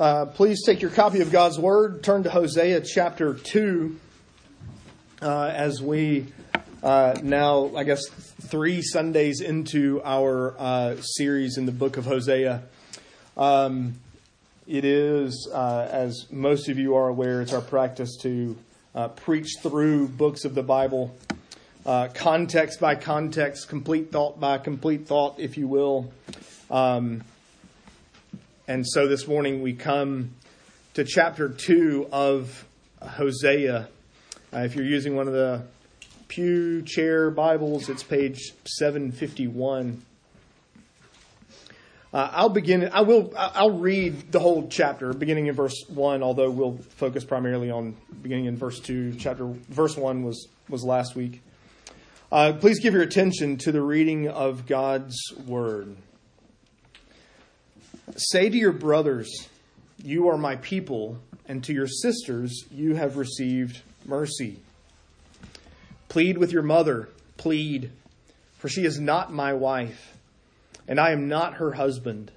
Uh, please take your copy of God's Word, turn to Hosea chapter 2, uh, as we uh, now, I guess, three Sundays into our uh, series in the book of Hosea. Um, it is, uh, as most of you are aware, it's our practice to uh, preach through books of the Bible, context by context, complete thought by complete thought, if you will. Um, and so this morning we come to chapter 2 of Hosea. Uh, if you're using one of the Pew Chair Bibles, it's page 751. Uh, I'll begin. I will. I'll read the whole chapter, beginning in verse one. Although we'll focus primarily on beginning in verse two. Chapter verse one was was last week. Uh, please give your attention to the reading of God's word. Say to your brothers, You are my people, and to your sisters, You have received mercy. Plead with your mother, plead, for she is not my wife, and I am not her husband.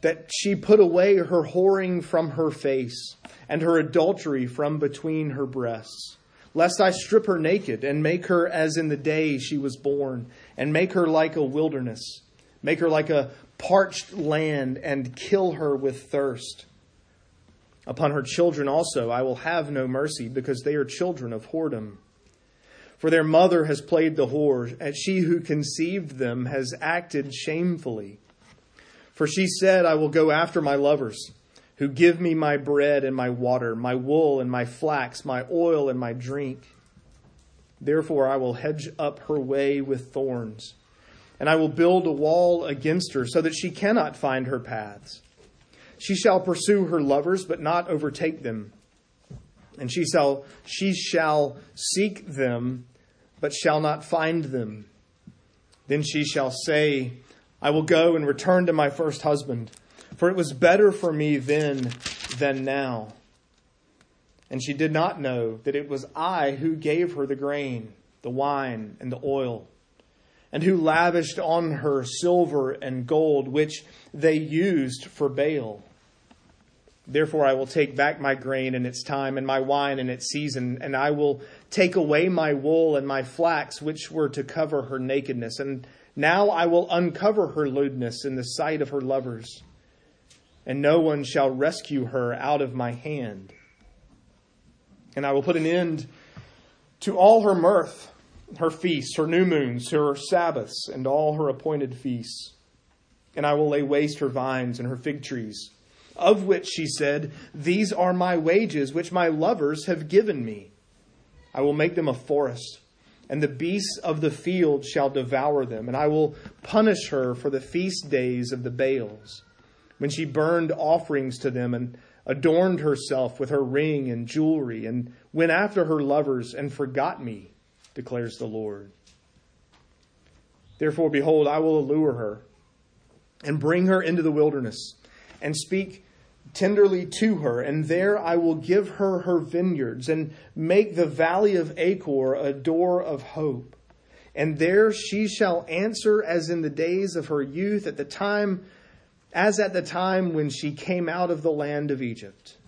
That she put away her whoring from her face, and her adultery from between her breasts, lest I strip her naked, and make her as in the day she was born, and make her like a wilderness, make her like a parched land and kill her with thirst. Upon her children also I will have no mercy, because they are children of whoredom. For their mother has played the whore, and she who conceived them has acted shamefully. For she said, I will go after my lovers, who give me my bread and my water, my wool and my flax, my oil and my drink. Therefore I will hedge up her way with thorns and I will build a wall against her so that she cannot find her paths. She shall pursue her lovers, but not overtake them. And she shall, she shall seek them, but shall not find them. Then she shall say, I will go and return to my first husband, for it was better for me then than now. And she did not know that it was I who gave her the grain, the wine, and the oil and who lavished on her silver and gold, which they used for Baal. Therefore, I will take back my grain in its time, and my wine in its season, and I will take away my wool and my flax, which were to cover her nakedness. And now I will uncover her lewdness in the sight of her lovers, and no one shall rescue her out of my hand. And I will put an end to all her mirth her feasts, her new moons, her Sabbaths, and all her appointed feasts. And I will lay waste her vines and her fig trees, of which she said, These are my wages, which my lovers have given me. I will make them a forest, and the beasts of the field shall devour them, and I will punish her for the feast days of the Baals, when she burned offerings to them and adorned herself with her ring and jewelry, and went after her lovers and forgot me declares the Lord. Therefore, behold, I will allure her and bring her into the wilderness and speak tenderly to her, and there I will give her her vineyards and make the valley of Achor a door of hope. And there she shall answer as in the days of her youth, at the time, as at the time when she came out of the land of Egypt.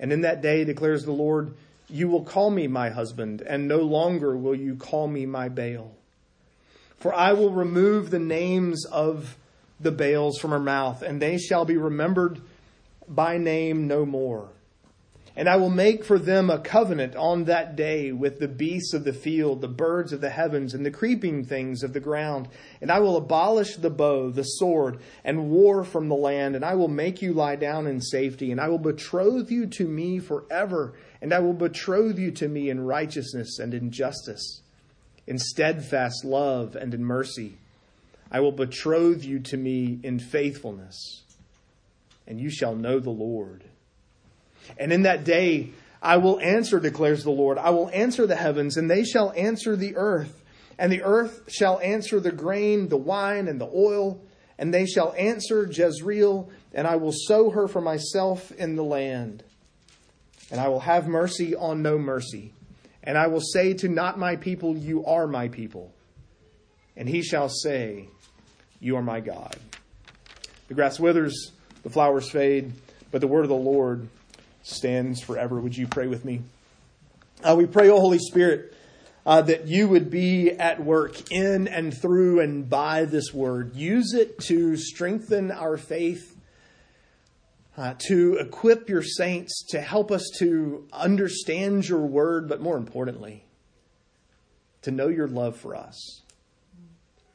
And in that day, declares the Lord, you will call me my husband, and no longer will you call me my Baal. For I will remove the names of the Baals from her mouth, and they shall be remembered by name no more. And I will make for them a covenant on that day with the beasts of the field, the birds of the heavens, and the creeping things of the ground. And I will abolish the bow, the sword, and war from the land. And I will make you lie down in safety. And I will betroth you to me forever. And I will betroth you to me in righteousness and in justice, in steadfast love and in mercy. I will betroth you to me in faithfulness. And you shall know the Lord. And in that day, I will answer, declares the Lord. I will answer the heavens, and they shall answer the earth. And the earth shall answer the grain, the wine, and the oil. And they shall answer Jezreel, and I will sow her for myself in the land. And I will have mercy on no mercy. And I will say to not my people, You are my people. And he shall say, You are my God. The grass withers, the flowers fade but the word of the Lord stands forever. Would you pray with me? Uh, we pray, O Holy Spirit, uh, that you would be at work in and through and by this word. Use it to strengthen our faith, uh, to equip your saints, to help us to understand your word, but more importantly, to know your love for us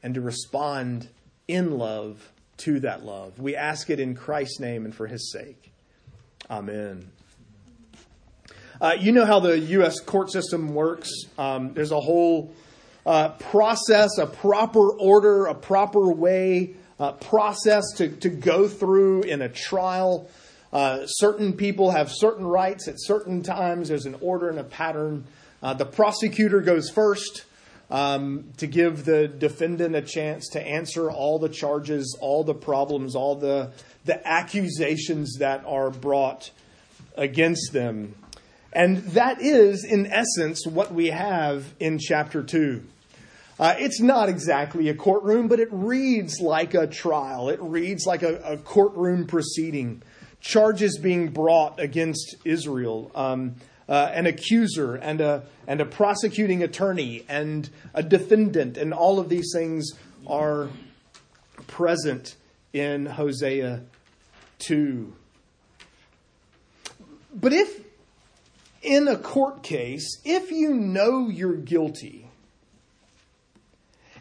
and to respond in love to that love. We ask it in Christ's name and for his sake. Amen. Uh, you know how the U.S. court system works. Um, there's a whole uh, process, a proper order, a proper way, uh, process to, to go through in a trial. Uh, certain people have certain rights at certain times. There's an order and a pattern. Uh, the prosecutor goes first um, to give the defendant a chance to answer all the charges, all the problems, all the, the accusations that are brought against them. And that is, in essence, what we have in chapter 2. Uh, it's not exactly a courtroom, but it reads like a trial. It reads like a, a courtroom proceeding. Charges being brought against Israel. Um, uh, an accuser and a, and a prosecuting attorney and a defendant, and all of these things are present in Hosea 2. But if in a court case, if you know you're guilty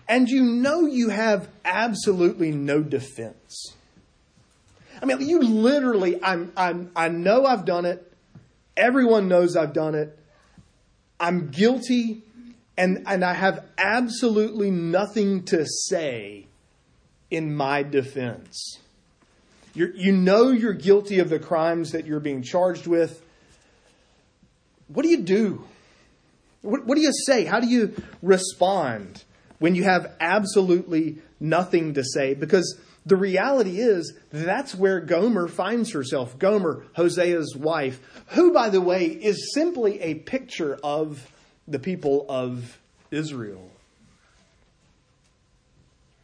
and you know you have absolutely no defense, I mean, you literally, I'm, I'm, I know I've done it. Everyone knows I've done it. I'm guilty and, and I have absolutely nothing to say in my defense. You're, you know you're guilty of the crimes that you're being charged with. What do you do? What, what do you say? How do you respond when you have absolutely nothing to say? Because the reality is that's where Gomer finds herself. Gomer, Hosea's wife, who, by the way, is simply a picture of the people of Israel.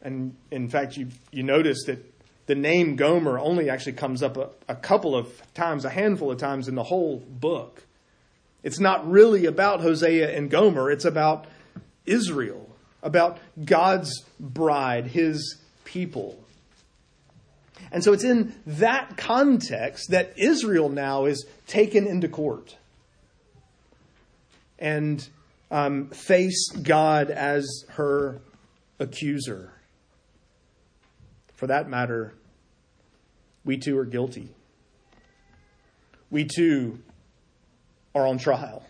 And in fact, you, you notice that the name Gomer only actually comes up a, a couple of times, a handful of times in the whole book. It's not really about Hosea and Gomer, it's about Israel, about God's bride, his people. And so it's in that context that Israel now is taken into court and um, face God as her accuser. For that matter, we too are guilty. We too are on trial.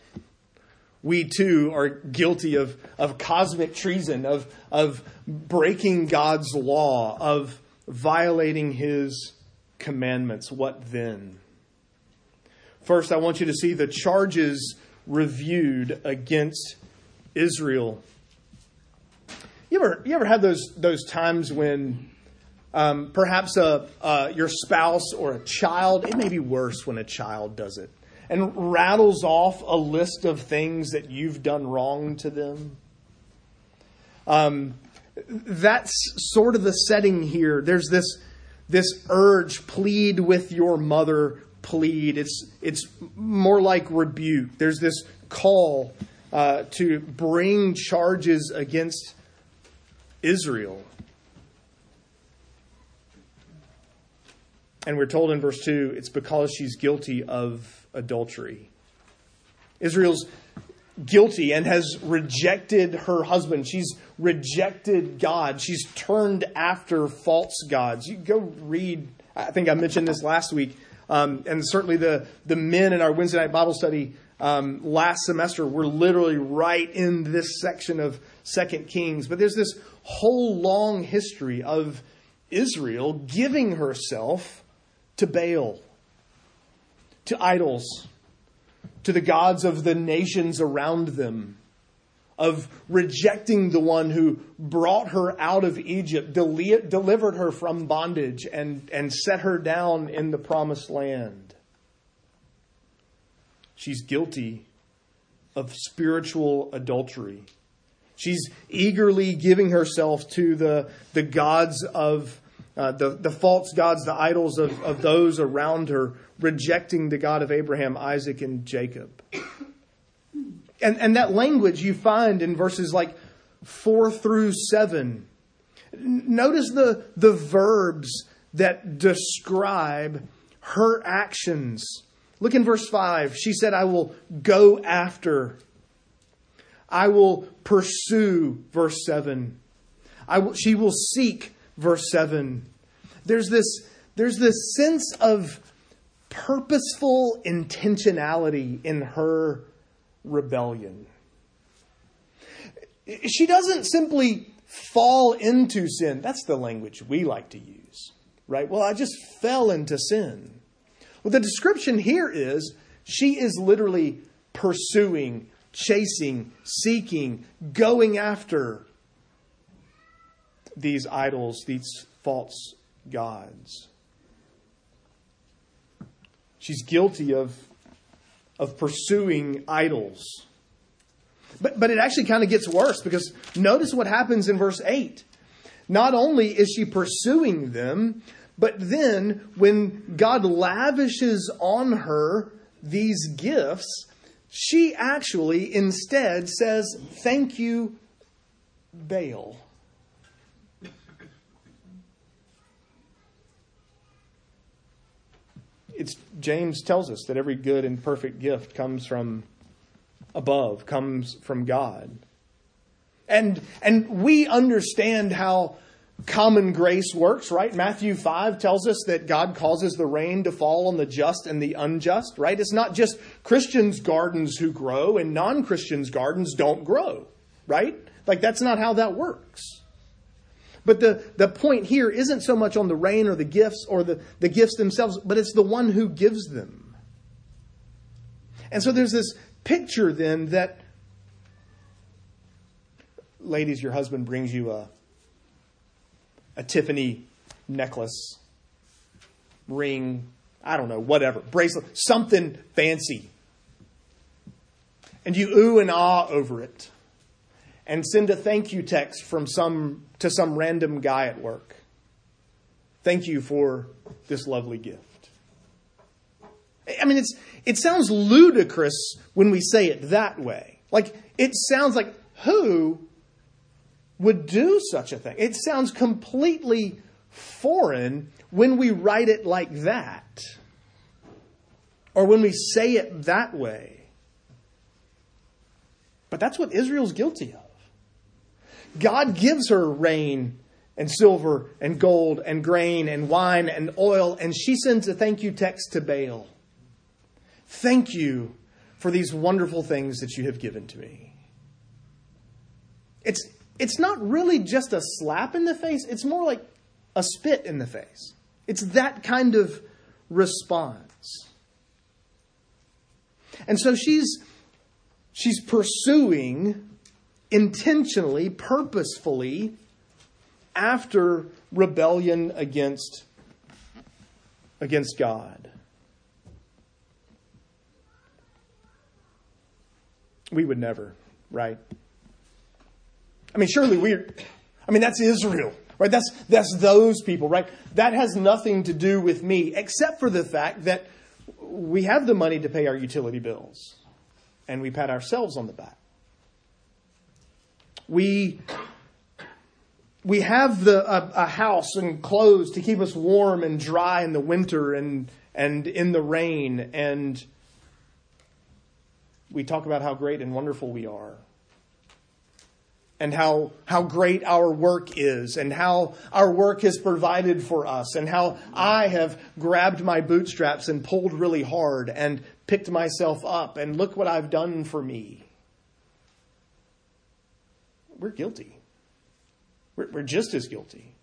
We too are guilty of, of cosmic treason, of, of breaking God's law, of violating his commandments. What then? First, I want you to see the charges reviewed against Israel. You ever, you ever had those, those times when um, perhaps a, uh, your spouse or a child, it may be worse when a child does it, and rattles off a list of things that you've done wrong to them? Um, that's sort of the setting here. There's this this urge, plead with your mother, plead. It's it's more like rebuke. There's this call uh, to bring charges against Israel. And we're told in verse 2 it's because she's guilty of adultery. Israel's guilty and has rejected her husband. She's rejected God. She's turned after false gods. You go read, I think I mentioned this last week, um, and certainly the, the men in our Wednesday night Bible study um, last semester were literally right in this section of Second Kings. But there's this whole long history of Israel giving herself to Baal, to idols to the gods of the nations around them, of rejecting the one who brought her out of Egypt, deli- delivered her from bondage, and, and set her down in the promised land. She's guilty of spiritual adultery. She's eagerly giving herself to the, the gods of uh, the, the false gods, the idols of, of those around her, rejecting the God of Abraham, Isaac, and Jacob. And, and that language you find in verses like 4 through 7. Notice the, the verbs that describe her actions. Look in verse 5. She said, I will go after. I will pursue, verse 7. I will, she will seek, verse 7. There's this, there's this sense of purposeful intentionality in her rebellion. She doesn't simply fall into sin. That's the language we like to use, right? Well, I just fell into sin. Well, the description here is she is literally pursuing, chasing, seeking, going after these idols, these false gods. She's guilty of, of pursuing idols. But, but it actually kind of gets worse because notice what happens in verse 8. Not only is she pursuing them, but then when God lavishes on her these gifts, she actually instead says, Thank you, Baal. It's, James tells us that every good and perfect gift comes from above, comes from God. And, and we understand how common grace works, right? Matthew 5 tells us that God causes the rain to fall on the just and the unjust, right? It's not just Christians' gardens who grow and non Christians' gardens don't grow, right? Like, that's not how that works. But the, the point here isn't so much on the rain or the gifts or the, the gifts themselves, but it's the one who gives them. And so there's this picture then that, ladies, your husband brings you a, a Tiffany necklace, ring, I don't know, whatever, bracelet, something fancy. And you ooh and ah over it and send a thank you text from some to some random guy at work. Thank you for this lovely gift. I mean, it's, it sounds ludicrous when we say it that way. Like, it sounds like who would do such a thing? It sounds completely foreign when we write it like that or when we say it that way. But that's what Israel's guilty of. God gives her rain and silver and gold and grain and wine and oil, and she sends a thank you text to Baal. Thank you for these wonderful things that you have given to me. It's, it's not really just a slap in the face, it's more like a spit in the face. It's that kind of response. And so she's, she's pursuing intentionally, purposefully, after rebellion against, against God. We would never, right? I mean, surely we're, I mean, that's Israel, right? That's, that's those people, right? That has nothing to do with me, except for the fact that we have the money to pay our utility bills and we pat ourselves on the back we we have the a, a, house and clothes to keep us warm and dry in the winter and and in the rain. And we talk about how great and wonderful we are and how how great our work is and how our work has provided for us and how I have grabbed my bootstraps and pulled really hard and picked myself up and look what I've done for me we're guilty. We're, we're just as guilty.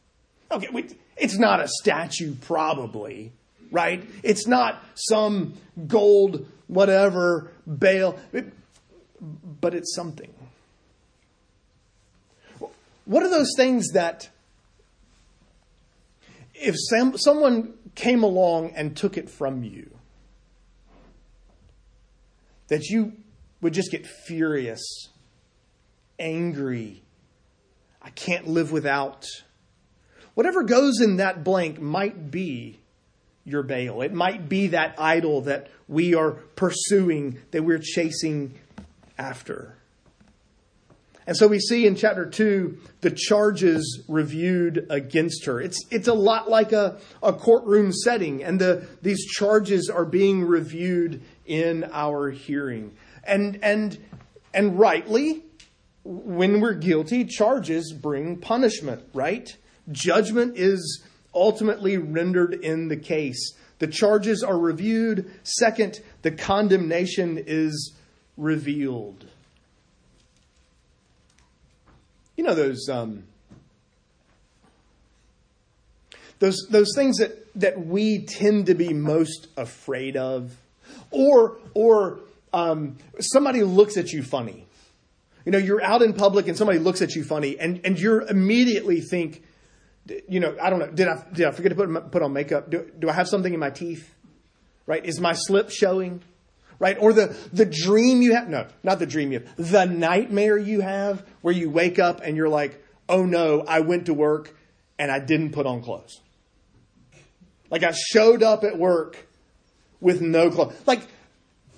Okay, we, it's not a statue, probably, right? It's not some gold, whatever, Baal, but it's something. What are those things that, if some, someone came along and took it from you, that you would just get furious angry. I can't live without. whatever goes in that blank might be your Baal. It might be that idol that we are pursuing, that we're chasing after. And so we see in chapter 2 the charges reviewed against her. It's, it's a lot like a, a courtroom setting, and the, these charges are being reviewed in our hearing. And, and, and rightly, when we're guilty, charges bring punishment, right? Judgment is ultimately rendered in the case. The charges are reviewed. Second, the condemnation is revealed. You know those um, those those things that that we tend to be most afraid of, or or um, somebody looks at you funny. You know, you're out in public and somebody looks at you funny, and and you immediately think, you know, I don't know, did I did I forget to put put on makeup? Do, do I have something in my teeth? Right? Is my slip showing? right? Or the, the dream you have. No, not the dream you have. The nightmare you have where you wake up and you're like, oh no, I went to work and I didn't put on clothes. Like I showed up at work with no clothes. Like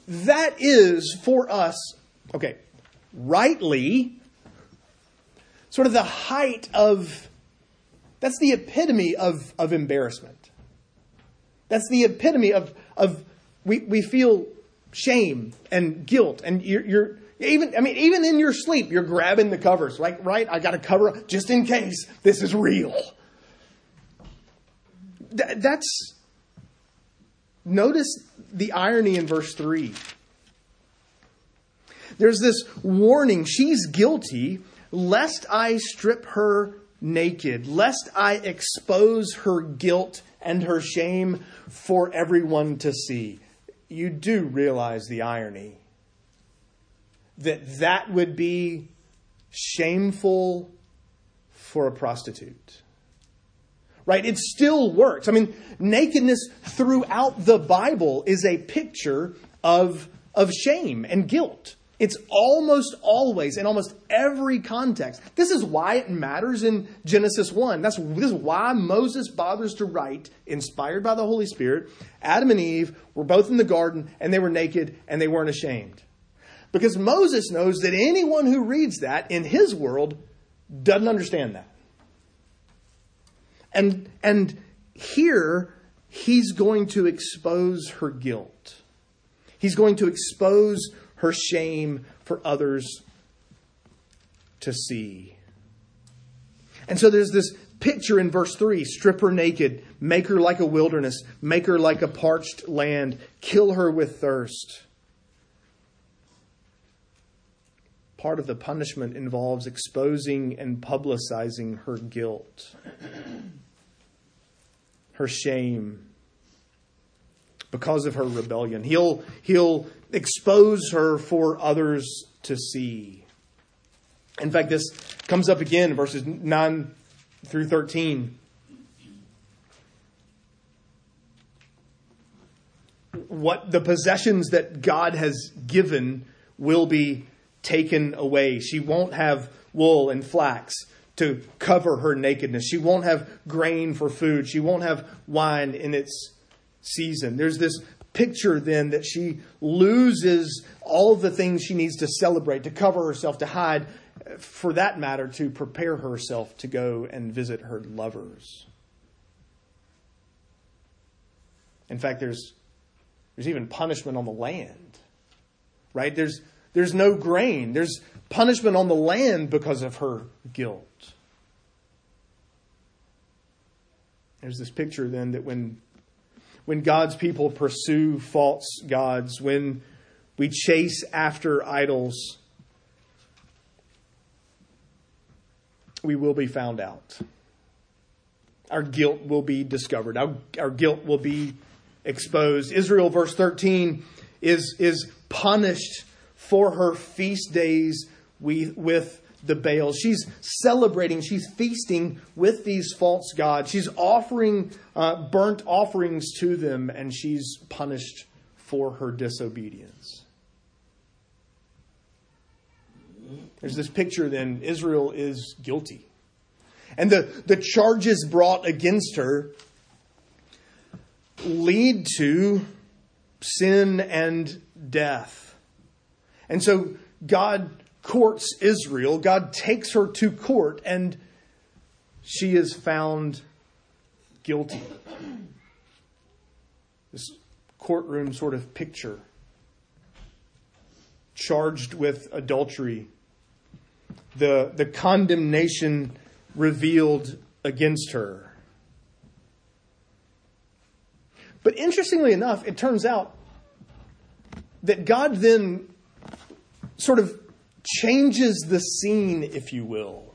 that is for us, okay, rightly, sort of the height of, that's the epitome of, of embarrassment. That's the epitome of, of we, we feel shame and guilt and you're, you're even I mean even in your sleep you're grabbing the covers like right I got to cover up just in case this is real. Th- that's notice the irony in verse 3. There's this warning she's guilty lest I strip her naked lest I expose her guilt and her shame for everyone to see you do realize the irony that that would be shameful for a prostitute. Right? It still works. I mean, nakedness throughout the Bible is a picture of, of shame and guilt. It's almost always in almost every context. This is why it matters in Genesis 1. That's, this is why Moses bothers to write, inspired by the Holy Spirit. Adam and Eve were both in the garden and they were naked and they weren't ashamed. Because Moses knows that anyone who reads that in his world doesn't understand that. And, and here, he's going to expose her guilt. He's going to expose her shame for others to see. And so there's this picture in verse 3 strip her naked, make her like a wilderness, make her like a parched land, kill her with thirst. Part of the punishment involves exposing and publicizing her guilt, her shame because of her rebellion. He'll, he'll expose her for others to see. In fact, this comes up again, verses 9 through 13. What the possessions that God has given will be taken away. She won't have wool and flax to cover her nakedness. She won't have grain for food. She won't have wine in its season. There's this picture then that she loses all the things she needs to celebrate, to cover herself, to hide, for that matter, to prepare herself to go and visit her lovers. In fact, there's, there's even punishment on the land, right? There's, there's no grain. There's punishment on the land because of her guilt. There's this picture then that when when God's people pursue false gods, when we chase after idols, we will be found out. Our guilt will be discovered. Our, our guilt will be exposed. Israel, verse 13, is, is punished for her feast days with the Baals. She's celebrating, she's feasting with these false gods. She's offering uh, burnt offerings to them, and she's punished for her disobedience. There's this picture then Israel is guilty. and the, the charges brought against her lead to sin and death. And so God courts Israel, God takes her to court, and she is found guilty. This courtroom sort of picture. Charged with adultery. The, the condemnation revealed against her. But interestingly enough, it turns out that God then sort of changes the scene, if you will.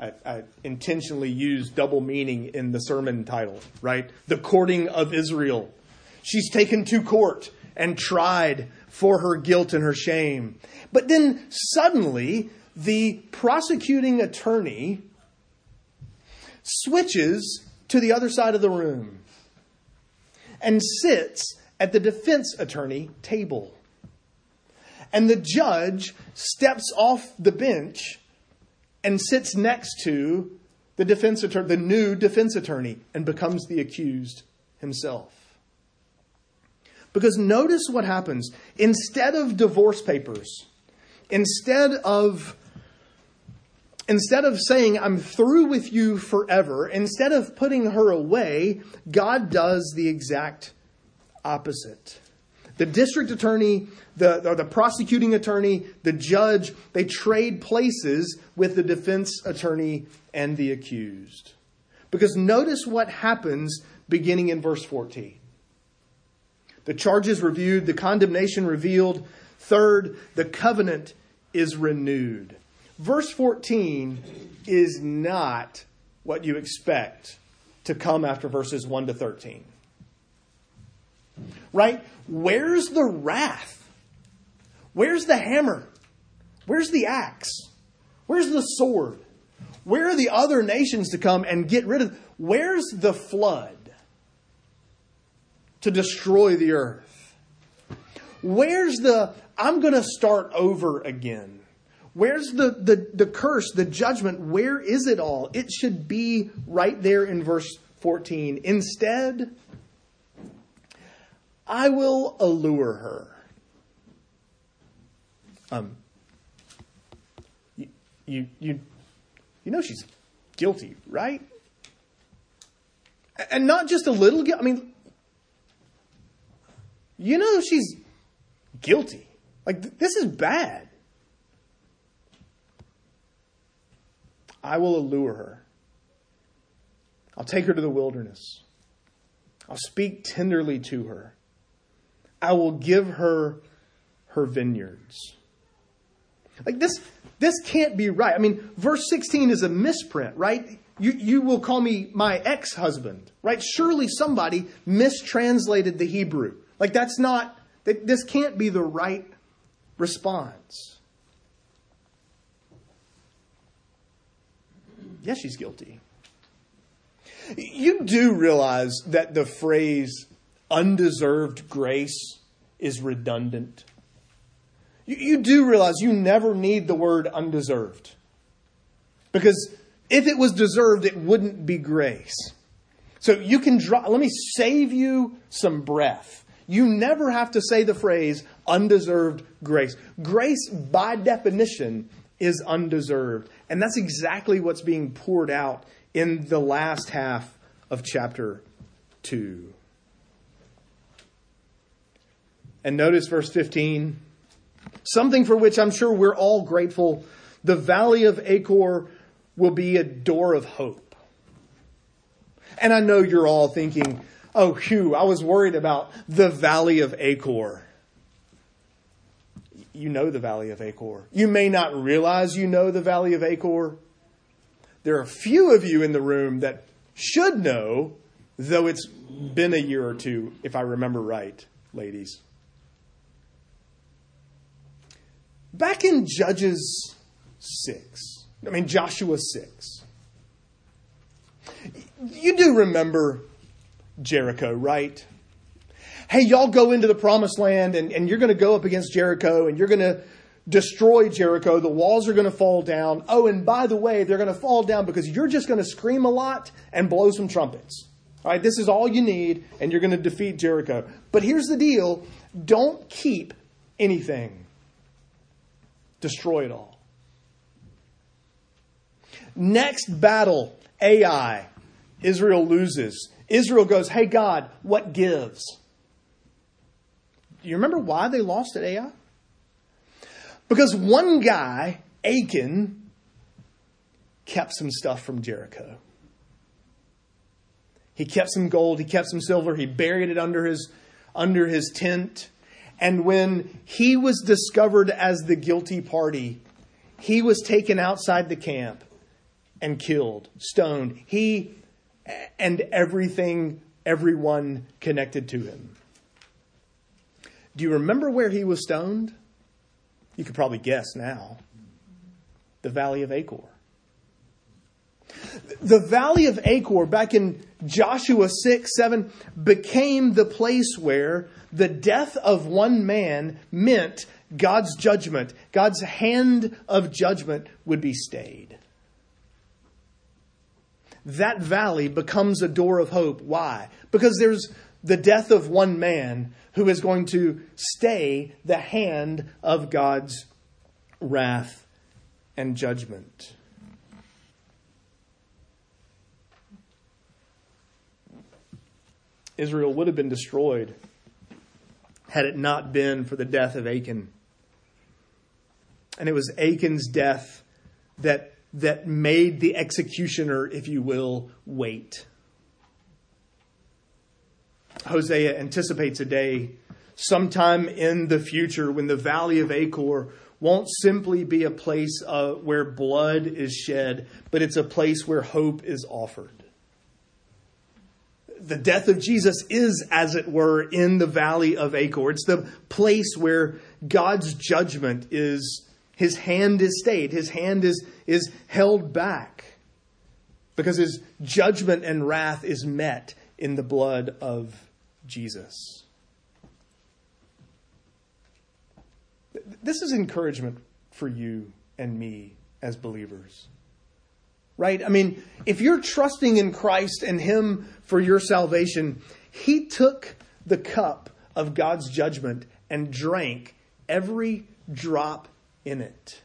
I, I, intentionally used double meaning in the sermon title, right? The courting of Israel. She's taken to court and tried for her guilt and her shame. But then suddenly, the prosecuting attorney switches to the other side of the room and sits at the defense attorney table. And the judge steps off the bench and sits next to the defense attorney, the new defense attorney, and becomes the accused himself. Because notice what happens. Instead of divorce papers, instead of instead of saying I'm through with you forever, instead of putting her away, God does the exact opposite. The district attorney, the, the prosecuting attorney, the judge, they trade places with the defense attorney and the accused. Because notice what happens beginning in verse 14. The charges reviewed, the condemnation revealed. Third, the covenant is renewed. Verse 14 is not what you expect to come after verses 1 to 13. Right? Where's the wrath? Where's the hammer? Where's the axe? Where's the sword? Where are the other nations to come and get rid of? Where's the flood to destroy the earth? Where's the I'm going to start over again? Where's the, the, the curse, the judgment? Where is it all? It should be right there in verse 14. Instead, I will allure her. Um, you, you, you, you know she's guilty, right? And not just a little guilty. I mean, you know she's guilty. Like, this is bad. I will allure her. I'll take her to the wilderness. I'll speak tenderly to her. I will give her her vineyards. Like this, this can't be right. I mean, verse 16 is a misprint, right? You, you will call me my ex husband, right? Surely somebody mistranslated the Hebrew. Like that's not, this can't be the right response. Yes, she's guilty. You do realize that the phrase undeserved grace is redundant. You, you do realize you never need the word undeserved. Because if it was deserved, it wouldn't be grace. So you can draw, let me save you some breath. You never have to say the phrase undeserved grace. Grace, by definition, is undeserved. And that's exactly what's being poured out in the last half of chapter 2. And notice verse 15 something for which I'm sure we're all grateful. The valley of Achor will be a door of hope. And I know you're all thinking, oh, Hugh, I was worried about the valley of Achor you know the Valley of Achor. You may not realize you know the Valley of Achor. There are a few of you in the room that should know, though it's been a year or two, if I remember right, ladies. Back in Judges 6, I mean, Joshua 6, you do remember Jericho, right? hey, y'all go into the promised land and, and you're going to go up against Jericho and you're going to destroy Jericho. The walls are going to fall down. Oh, and by the way, they're going to fall down because you're just going to scream a lot and blow some trumpets. All right, this is all you need, and you're going to defeat Jericho. But here's the deal don't keep anything, destroy it all. Next battle, Ai. Israel loses. Israel goes, Hey, God, what gives? Do you remember why they lost at Ai? Because one guy, Achan, kept some stuff from Jericho. He kept some gold, he kept some silver, he buried it under his, under his tent. And when he was discovered as the guilty party, he was taken outside the camp and killed, stoned. He and everything, everyone connected to him. Do you remember where he was stoned? You could probably guess now. The Valley of Achor. The Valley of Achor, back in Joshua 6 7, became the place where the death of one man meant God's judgment, God's hand of judgment would be stayed. That valley becomes a door of hope. Why? Because there's the death of one man who is going to stay the hand of God's wrath and judgment. Israel would have been destroyed had it not been for the death of Achan. And it was Achan's death that, that made the executioner, if you will, wait. Hosea anticipates a day sometime in the future when the valley of Achor won't simply be a place uh, where blood is shed, but it's a place where hope is offered. The death of Jesus is, as it were, in the valley of Achor. It's the place where God's judgment is, his hand is stayed, his hand is, is held back because his judgment and wrath is met in the blood of Jesus. This is encouragement for you and me as believers. Right? I mean, if you're trusting in Christ and Him for your salvation, He took the cup of God's judgment and drank every drop in it.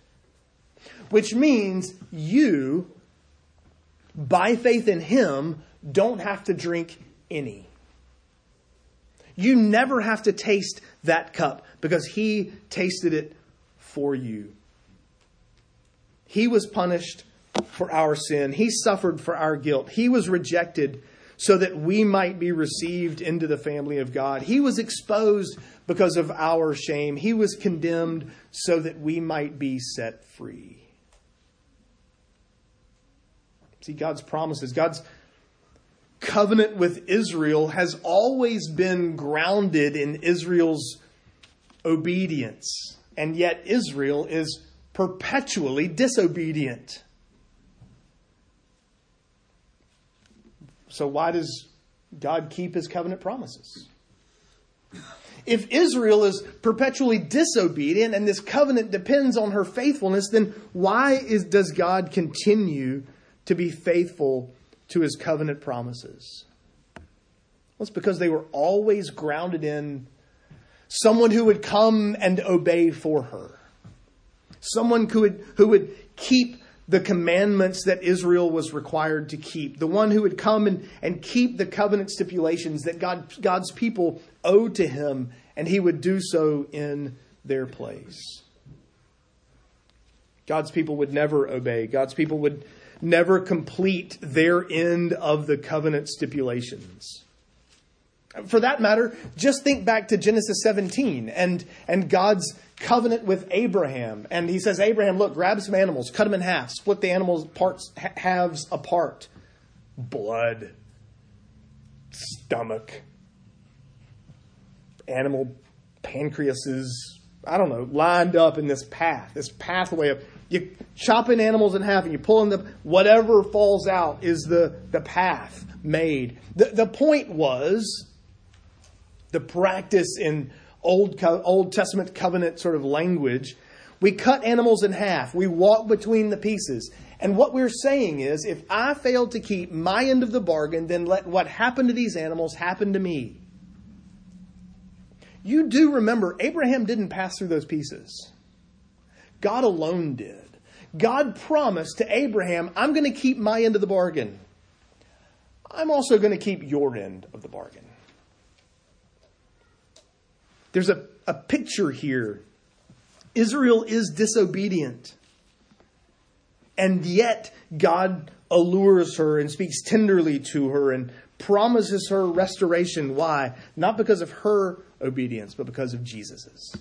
Which means you, by faith in Him, don't have to drink any. You never have to taste that cup because He tasted it for you. He was punished for our sin, He suffered for our guilt, He was rejected so that we might be received into the family of God. He was exposed because of our shame, He was condemned so that we might be set free. See, God's promises, God's covenant with Israel has always been grounded in Israel's obedience, and yet Israel is perpetually disobedient. So, why does God keep his covenant promises? If Israel is perpetually disobedient and this covenant depends on her faithfulness, then why is, does God continue to be faithful to his covenant promises? Well, it's because they were always grounded in someone who would come and obey for her, someone who would, who would keep the commandments that Israel was required to keep, the one who would come and, and keep the covenant stipulations that God, God's people owed to him, and he would do so in their place. God's people would never obey. God's people would never complete their end of the covenant stipulations. For that matter, just think back to Genesis 17 and, and God's covenant with Abraham. And he says, Abraham, look, grab some animals, cut them in half, split the animals parts halves apart. Blood, stomach, animal pancreases, I don't know, lined up in this path, this pathway of you chopping animals in half and you pulling them, whatever falls out is the, the path made. The, the point was the practice in Old, Old Testament covenant sort of language We cut animals in half. We walk between the pieces. And what we're saying is if I fail to keep my end of the bargain, then let what happened to these animals happen to me. You do remember, Abraham didn't pass through those pieces. God alone did. God promised to Abraham, I'm going to keep my end of the bargain. I'm also going to keep your end of the bargain. There's a, a picture here. Israel is disobedient. And yet, God allures her and speaks tenderly to her and promises her restoration. Why? Not because of her obedience, but because of Jesus's.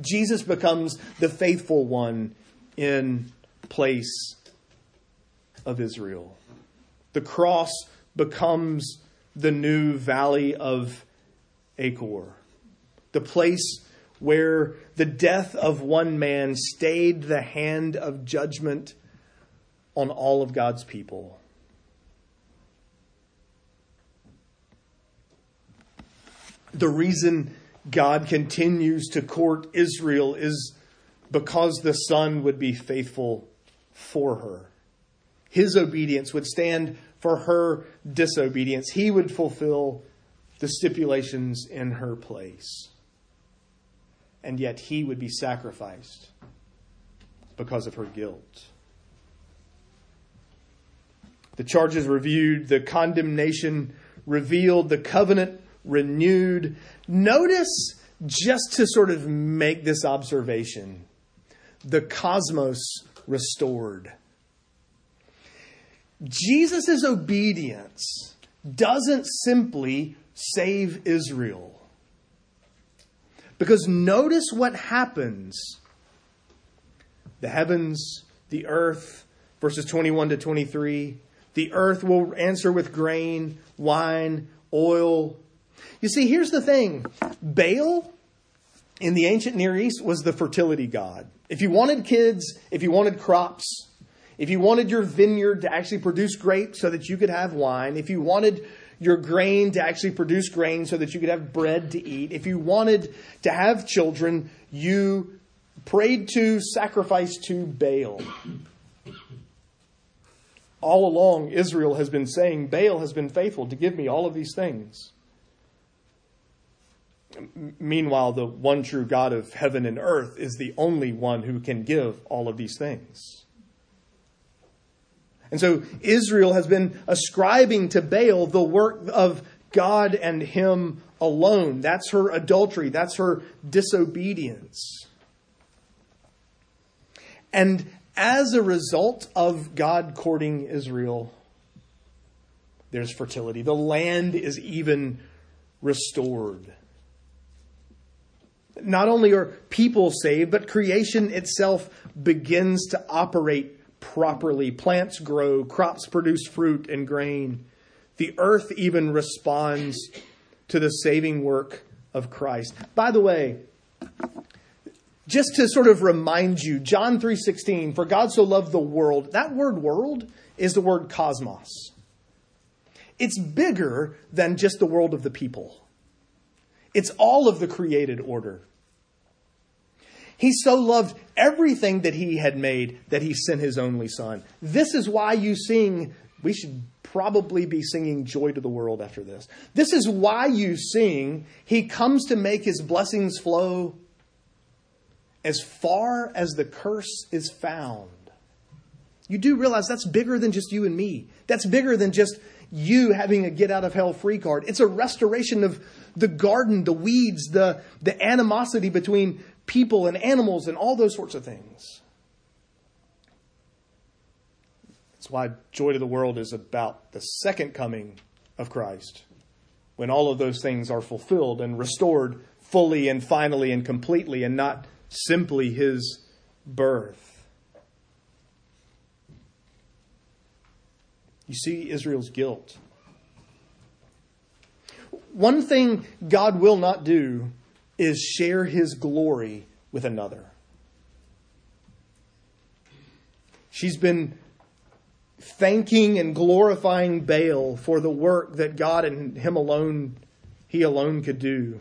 Jesus becomes the faithful one in place of Israel. The cross becomes the new valley of Achor, the place where the death of one man stayed the hand of judgment on all of God's people. The reason God continues to court Israel is because the Son would be faithful for her. His obedience would stand for her disobedience. He would fulfill the stipulations in her place. And yet he would be sacrificed because of her guilt. The charges reviewed, the condemnation revealed, the covenant renewed. Notice, just to sort of make this observation, the cosmos restored. Jesus' obedience doesn't simply save Israel. Because notice what happens. The heavens, the earth, verses 21 to 23. The earth will answer with grain, wine, oil. You see, here's the thing Baal in the ancient Near East was the fertility god. If you wanted kids, if you wanted crops, if you wanted your vineyard to actually produce grapes so that you could have wine, if you wanted your grain to actually produce grain so that you could have bread to eat, if you wanted to have children, you prayed to, sacrificed to Baal. All along, Israel has been saying, Baal has been faithful to give me all of these things. Meanwhile, the one true God of heaven and earth is the only one who can give all of these things. And so Israel has been ascribing to Baal the work of God and Him alone. That's her adultery, that's her disobedience. And as a result of God courting Israel, there's fertility. The land is even restored. Not only are people saved, but creation itself begins to operate properly. Plants grow, crops produce fruit and grain. The earth even responds to the saving work of Christ. By the way, just to sort of remind you, John 3:16, for God so loved the world. That word world is the word cosmos. It's bigger than just the world of the people. It's all of the created order. He so loved everything that he had made that he sent his only son. This is why you sing, we should probably be singing Joy to the World after this. This is why you sing, He comes to make His blessings flow as far as the curse is found. You do realize that's bigger than just you and me. That's bigger than just you having a get out of hell free card. It's a restoration of the garden, the weeds, the, the animosity between people and animals and all those sorts of things. That's why Joy to the World is about the second coming of Christ, when all of those things are fulfilled and restored fully and finally and completely, and not simply his birth. You see Israel's guilt. One thing God will not do is share his glory with another. She's been thanking and glorifying Baal for the work that God and him alone, he alone could do.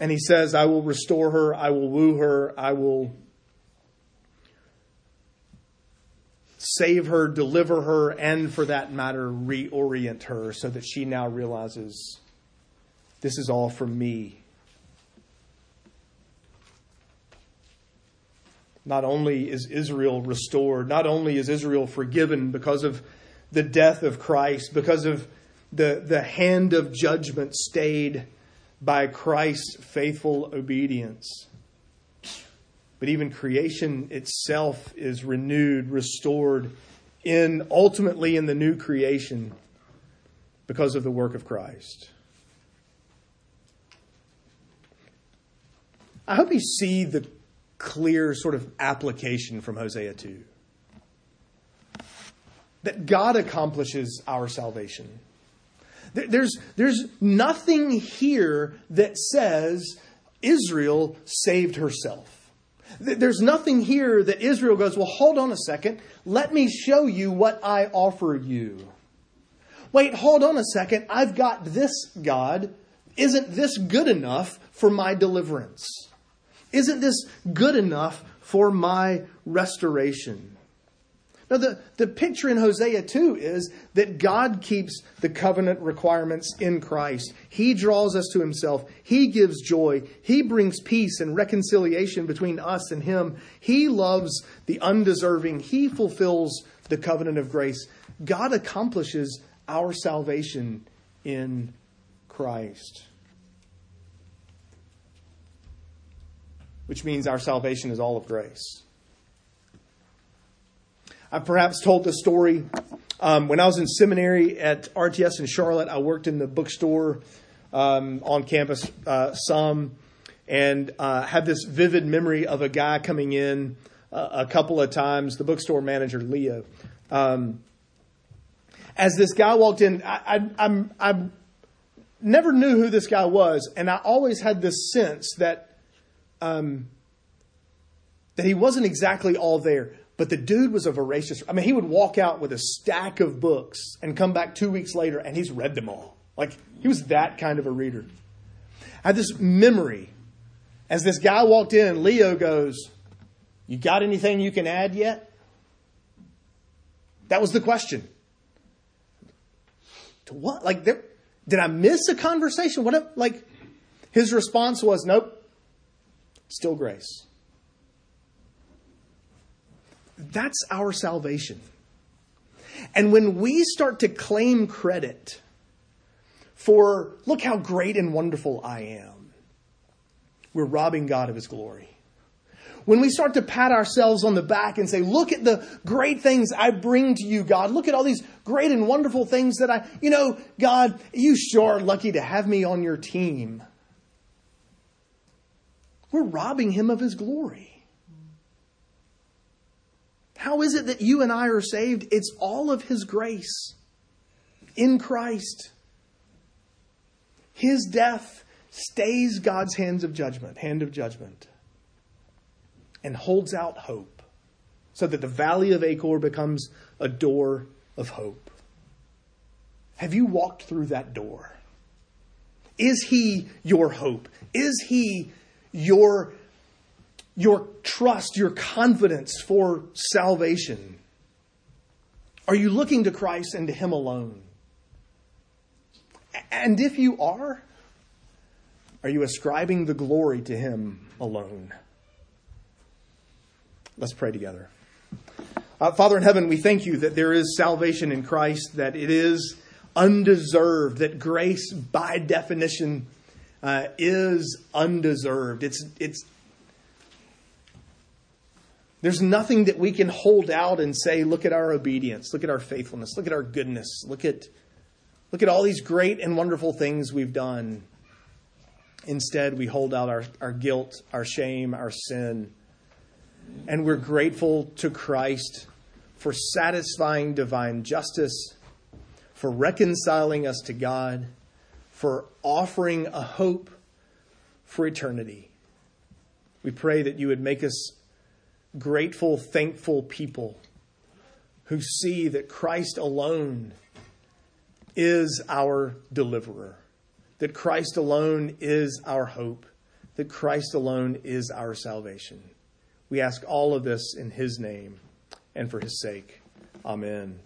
And he says, I will restore her, I will woo her, I will save her, deliver her, and for that matter, reorient her so that she now realizes this is all from me. Not only is Israel restored, not only is Israel forgiven because of the death of Christ, because of the, the hand of judgment stayed by Christ's faithful obedience. But even creation itself is renewed, restored in ultimately in the new creation because of the work of Christ. I hope you see the clear sort of application from Hosea 2. That God accomplishes our salvation. There's, there's nothing here that says Israel saved herself. There's nothing here that Israel goes, well, hold on a second. Let me show you what I offer you. Wait, hold on a second. I've got this God. Isn't this good enough for my deliverance? Isn't this good enough for my restoration? Now, the, the picture in Hosea 2 is that God keeps the covenant requirements in Christ. He draws us to Himself. He gives joy. He brings peace and reconciliation between us and Him. He loves the undeserving. He fulfills the covenant of grace. God accomplishes our salvation in Christ. Which means our salvation is all of grace. I've perhaps told the story. Um, when I was in seminary at RTS in Charlotte, I worked in the bookstore um, on campus uh, some and uh, had this vivid memory of a guy coming in uh, a couple of times, the bookstore manager, Leo. Um, as this guy walked in, I, I, I'm, I never knew who this guy was, and I always had this sense that um, that he wasn't exactly all there. But the dude was a voracious. I mean, he would walk out with a stack of books and come back two weeks later and he's read them all. Like, he was that kind of a reader. I had this memory. As this guy walked in, Leo goes, You got anything you can add yet? That was the question. To what? Like, there, did I miss a conversation? What? Like, his response was, Nope, still grace. That's our salvation. And when we start to claim credit for, look how great and wonderful I am, we're robbing God of his glory. When we start to pat ourselves on the back and say, look at the great things I bring to you, God. Look at all these great and wonderful things that I, you know, God, you sure are lucky to have me on your team. We're robbing him of his glory. How is it that you and I are saved? It's all of His grace in Christ. His death stays God's hands of judgment, hand of judgment, and holds out hope so that the valley of Achor becomes a door of hope. Have you walked through that door? Is he your hope? Is he your your trust, your confidence for salvation? Are you looking to Christ and to Him alone? And if you are, are you ascribing the glory to Him alone? Let's pray together. Uh, Father in heaven, we thank you that there is salvation in Christ, that it is undeserved, that grace, by definition, uh, is undeserved. It's, it's there's nothing that we can hold out and say, look at our obedience, look at our faithfulness, look at our goodness, look at, look at all these great and wonderful things we've done. Instead, we hold out our, our guilt, our shame, our sin. And we're grateful to Christ for satisfying divine justice, for reconciling us to God, for offering a hope for eternity. We pray that you would make us grateful, thankful people who see that Christ alone is our deliverer, that Christ alone is our hope, that Christ alone is our salvation. We ask all of this in his name and for his sake. Amen.